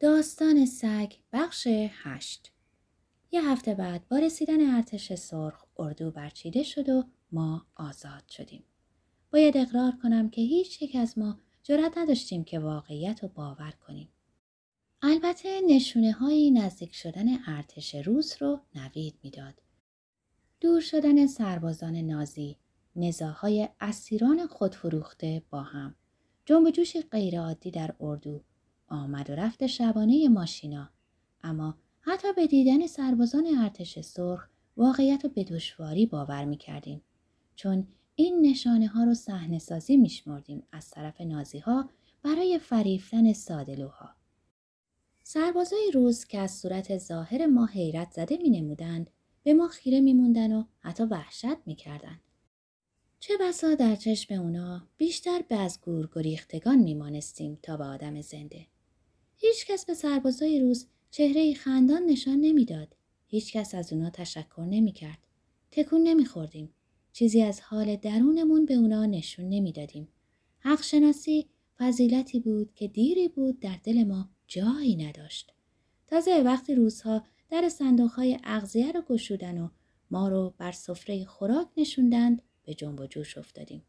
داستان سگ بخش هشت یه هفته بعد با رسیدن ارتش سرخ اردو برچیده شد و ما آزاد شدیم. باید اقرار کنم که هیچ یک از ما جرأت نداشتیم که واقعیت رو باور کنیم. البته نشونه های نزدیک شدن ارتش روس رو نوید می‌داد. دور شدن سربازان نازی، نزاهای اسیران خودفروخته با هم، جنب جوش غیرعادی در اردو، آمد و رفت شبانه ماشینا اما حتی به دیدن سربازان ارتش سرخ واقعیت رو به دشواری باور می کردیم. چون این نشانه ها رو صحنه سازی می شمردیم از طرف نازی ها برای فریفتن سادلوها. سربازای روز که از صورت ظاهر ما حیرت زده می نمودند به ما خیره می موندن و حتی وحشت می کردن. چه بسا در چشم اونا بیشتر به از گور گریختگان می مانستیم تا به آدم زنده. هیچ کس به سربازای روز چهره خندان نشان نمی‌داد. هیچ کس از اونا تشکر نمی‌کرد. تکون نمیخوردیم. چیزی از حال درونمون به اونا نشون نمی‌دادیم. حق شناسی فضیلتی بود که دیری بود در دل ما جایی نداشت. تازه وقتی روزها در صندوقهای اغذیه رو گشودن و ما رو بر سفره خوراک نشوندند به جنب و جوش افتادیم.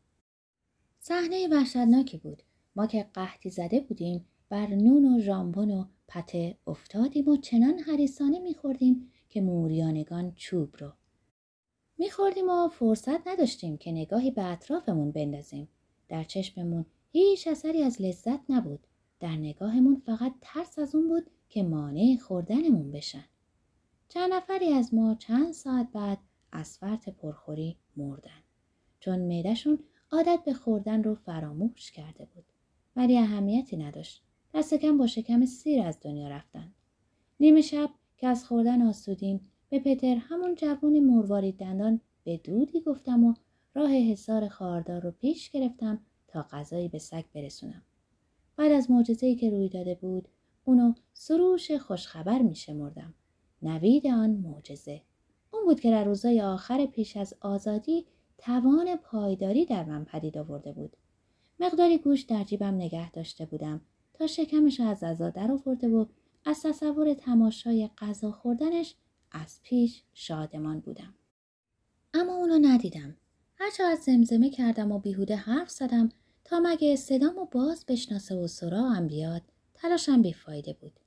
صحنه وحشتناکی بود. ما که قحطی زده بودیم بر نون و ژامبون و پته افتادیم و چنان حریسانه میخوردیم که موریانگان چوب رو. میخوردیم و فرصت نداشتیم که نگاهی به اطرافمون بندازیم. در چشممون هیچ اثری از لذت نبود. در نگاهمون فقط ترس از اون بود که مانع خوردنمون بشن. چند نفری از ما چند ساعت بعد از فرط پرخوری مردن. چون معدهشون عادت به خوردن رو فراموش کرده بود. ولی اهمیتی نداشت. دست کم با شکم سیر از دنیا رفتن. نیمه شب که از خوردن آسودیم به پتر همون جوون مروارید دندان به دودی گفتم و راه حصار خاردار رو پیش گرفتم تا غذایی به سگ برسونم. بعد از معجزه‌ای که روی داده بود اونو سروش خوشخبر می شمردم. نوید آن معجزه. اون بود که در روزای آخر پیش از آزادی توان پایداری در من پدید آورده بود. مقداری گوش در جیبم نگه داشته بودم تا شکمش از ازا در آورده و از تصور تماشای غذا خوردنش از پیش شادمان بودم. اما اونو ندیدم. هرچه از زمزمه کردم و بیهوده حرف زدم تا مگه صدامو باز بشناسه و سراغم بیاد تلاشم بیفایده بود.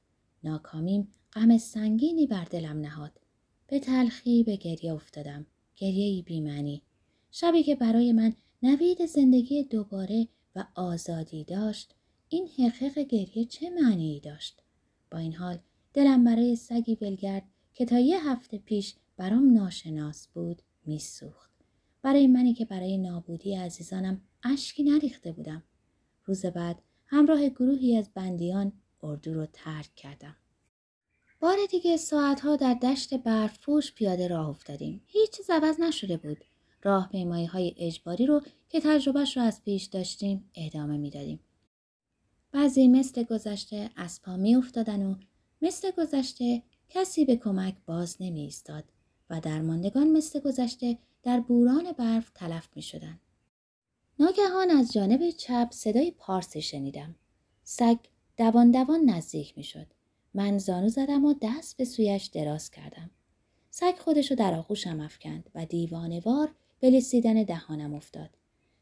ناکامیم غم سنگینی بر دلم نهاد. به تلخی به گریه افتادم. گریه بیمنی. شبی که برای من نوید زندگی دوباره و آزادی داشت این حقیق گریه چه معنی داشت؟ با این حال دلم برای سگی ولگرد که تا یه هفته پیش برام ناشناس بود میسوخت. برای منی که برای نابودی عزیزانم اشکی نریخته بودم. روز بعد همراه گروهی از بندیان اردو رو ترک کردم. بار دیگه ساعتها در دشت برفوش پیاده راه افتادیم. هیچ چیز عوض نشده بود. راه های اجباری رو که تجربهش رو از پیش داشتیم ادامه می‌دادیم. بعضی مثل گذشته از پا می افتادن و مثل گذشته کسی به کمک باز نمی ایستاد و درماندگان مثل گذشته در بوران برف تلف می شدن. ناگهان از جانب چپ صدای پارسی شنیدم. سگ دوان دوان نزدیک می شد. من زانو زدم و دست به سویش دراز کردم. سگ خودشو در آغوشم افکند و دیوانوار به لسیدن دهانم افتاد.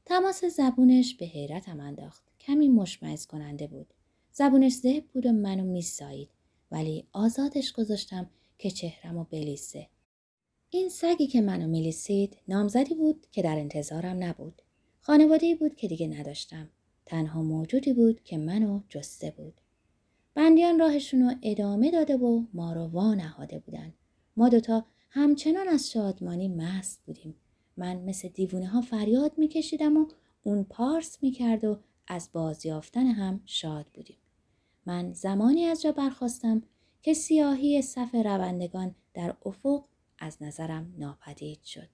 تماس زبونش به حیرتم انداخت. کمی مشمعز کننده بود. زبونش زهب بود و منو میسایید ولی آزادش گذاشتم که چهرم و بلیسه. این سگی که منو میلیسید نامزدی بود که در انتظارم نبود. خانواده بود که دیگه نداشتم. تنها موجودی بود که منو جسته بود. بندیان راهشون رو ادامه داده و ما رو وا نهاده بودن. ما دوتا همچنان از شادمانی مست بودیم. من مثل دیوونه ها فریاد میکشیدم و اون پارس می‌کرد و از بازیافتن هم شاد بودیم. من زمانی از جا برخواستم که سیاهی صف روندگان در افق از نظرم ناپدید شد.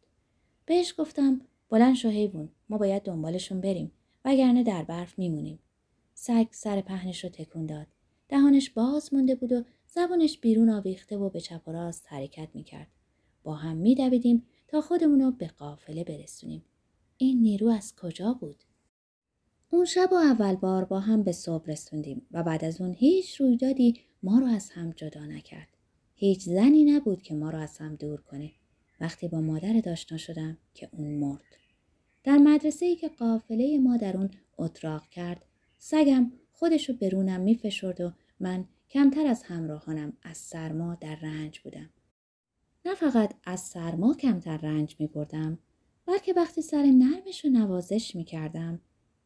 بهش گفتم بلند شو حیوان ما باید دنبالشون بریم وگرنه در برف میمونیم. سگ سر پهنش رو تکون داد. دهانش باز مونده بود و زبانش بیرون آویخته و به چپ و راست حرکت می‌کرد. با هم میدویدیم تا خودمون رو به قافله برسونیم. این نیرو از کجا بود؟ اون شب و اول بار با هم به صبح رسوندیم و بعد از اون هیچ رویدادی ما رو از هم جدا نکرد. هیچ زنی نبود که ما رو از هم دور کنه. وقتی با مادر داشتنا شدم که اون مرد. در مدرسه ای که قافله ما در اون اتراق کرد سگم خودشو برونم میفشرد و من کمتر از همراهانم از سرما در رنج بودم. نه فقط از سرما کمتر رنج می بردم بلکه وقتی سر نرمش و نوازش می کردم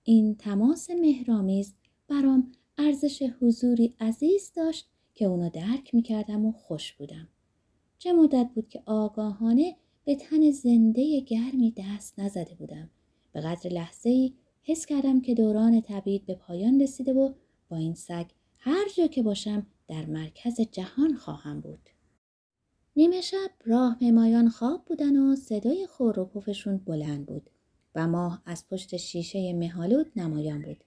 این تماس مهرامیز برام ارزش حضوری عزیز داشت که اونو درک می کردم و خوش بودم. چه مدت بود که آگاهانه به تن زنده گرمی دست نزده بودم. به قدر لحظه ای حس کردم که دوران تبعید به پایان رسیده و با این سگ هر جا که باشم در مرکز جهان خواهم بود. نیمه شب راه پیمایان خواب بودن و صدای خور و پفشون بلند بود و ماه از پشت شیشه مهالود نمایان بود.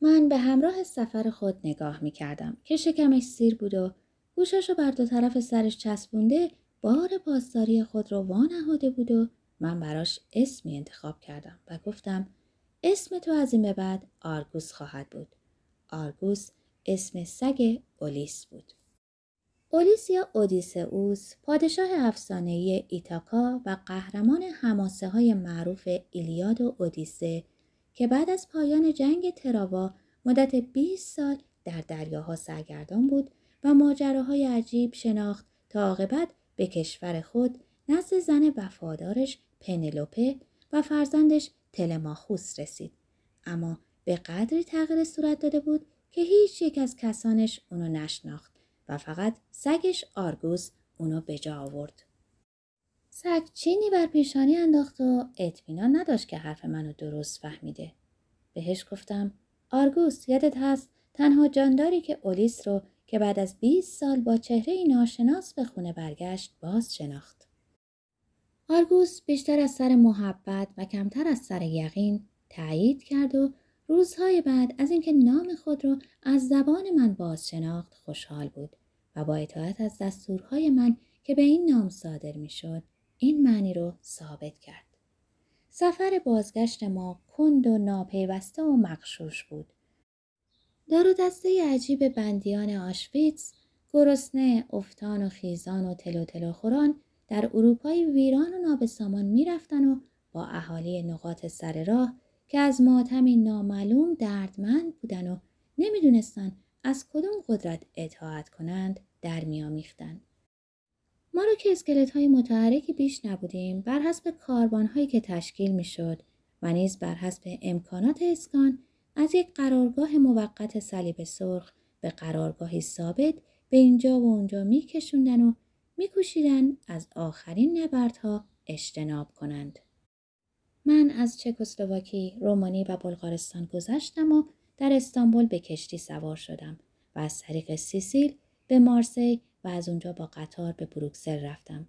من به همراه سفر خود نگاه می کردم که شکمش سیر بود و گوشش رو بر دو طرف سرش چسبونده بار پاسداری خود رو وانهاده بود و من براش اسمی انتخاب کردم و گفتم اسم تو از این به بعد آرگوس خواهد بود. آرگوس اسم سگ اولیس بود. اولیس یا اودیسئوس پادشاه افسانه‌ای ایتاکا و قهرمان حماسه های معروف ایلیاد و اودیسه که بعد از پایان جنگ تراوا مدت 20 سال در دریاها سرگردان بود و ماجراهای عجیب شناخت تا عاقبت به کشور خود نزد زن وفادارش پنلوپه و فرزندش تلماخوس رسید. اما به قدری تغییر صورت داده بود که هیچ یک از کسانش اونو نشناخت. و فقط سگش آرگوس اونو به جا آورد. سگ چینی بر پیشانی انداخت و اطمینان نداشت که حرف منو درست فهمیده. بهش گفتم آرگوس یادت هست تنها جانداری که اولیس رو که بعد از 20 سال با چهره ناشناس به خونه برگشت باز شناخت. آرگوس بیشتر از سر محبت و کمتر از سر یقین تایید کرد و روزهای بعد از اینکه نام خود را از زبان من باز شناخت خوشحال بود و با اطاعت از دستورهای من که به این نام صادر می‌شد این معنی رو ثابت کرد. سفر بازگشت ما کند و ناپیوسته و مقشوش بود. دار و دسته عجیب بندیان آشویتس، گرسنه، افتان و خیزان و تلو تلو خوران در اروپای ویران و نابسامان می‌رفتن و با اهالی نقاط سر راه که از ماتمی نامعلوم دردمند بودن و نمی‌دونستن از کدوم قدرت اطاعت کنند در میامیختند. ما رو که اسکلت های متحرکی بیش نبودیم بر حسب کاربان هایی که تشکیل می‌شد و نیز بر حسب امکانات اسکان از یک قرارگاه موقت صلیب سرخ به قرارگاهی ثابت به اینجا و اونجا میکشوندن و میکوشیدن از آخرین نبردها اجتناب کنند. من از چکسلواکی، رومانی و بلغارستان گذشتم و در استانبول به کشتی سوار شدم و از طریق سیسیل به مارسی و از اونجا با قطار به بروکسل رفتم.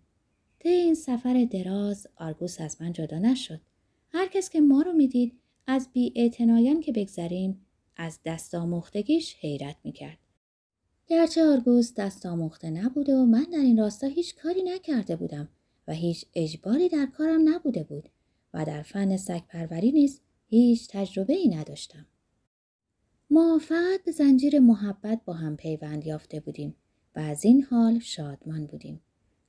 طی این سفر دراز آرگوس از من جدا نشد. هر کس که ما رو می‌دید از بی که بگذریم از دست آموختگیش حیرت می‌کرد. گرچه آرگوس دست آموخته نبوده و من در این راستا هیچ کاری نکرده بودم و هیچ اجباری در کارم نبوده بود و در فن سگ پروری نیز هیچ تجربه ای نداشتم. ما فقط به زنجیر محبت با هم پیوند یافته بودیم و از این حال شادمان بودیم.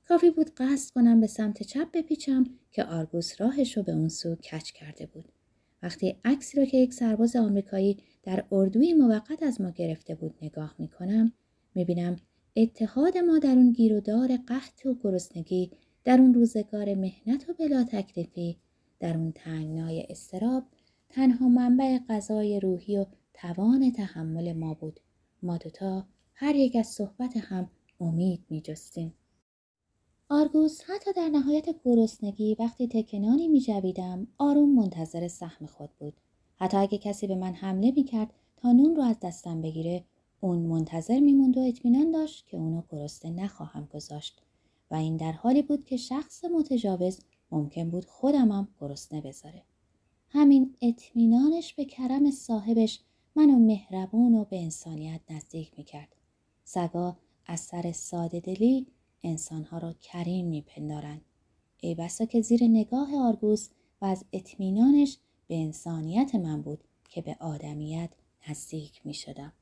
کافی بود قصد کنم به سمت چپ بپیچم که آرگوس راهش رو به اون سو کچ کرده بود. وقتی عکسی رو که یک سرباز آمریکایی در اردوی موقت از ما گرفته بود نگاه می کنم می بینم اتحاد ما در اون گیرودار قحط و گرسنگی در اون روزگار مهنت و بلا تکلیفی در اون تنگنای استراب تنها منبع غذای روحی و توان تحمل ما بود. ما دوتا هر یک از صحبت هم امید می جستیم. آرگوس حتی در نهایت گرسنگی وقتی تکنانی می جویدم آروم منتظر سهم خود بود. حتی اگه کسی به من حمله می کرد تا نون رو از دستم بگیره اون منتظر میموند و اطمینان داشت که اونو گرسنه نخواهم گذاشت و این در حالی بود که شخص متجاوز ممکن بود خودمم گرسنه بذاره. همین اطمینانش به کرم صاحبش منو مهربون و به انسانیت نزدیک می‌کرد. سگا از سر ساده دلی انسانها را کریم میپندارند. ای بسا که زیر نگاه آرگوس و از اطمینانش به انسانیت من بود که به آدمیت نزدیک می شدم.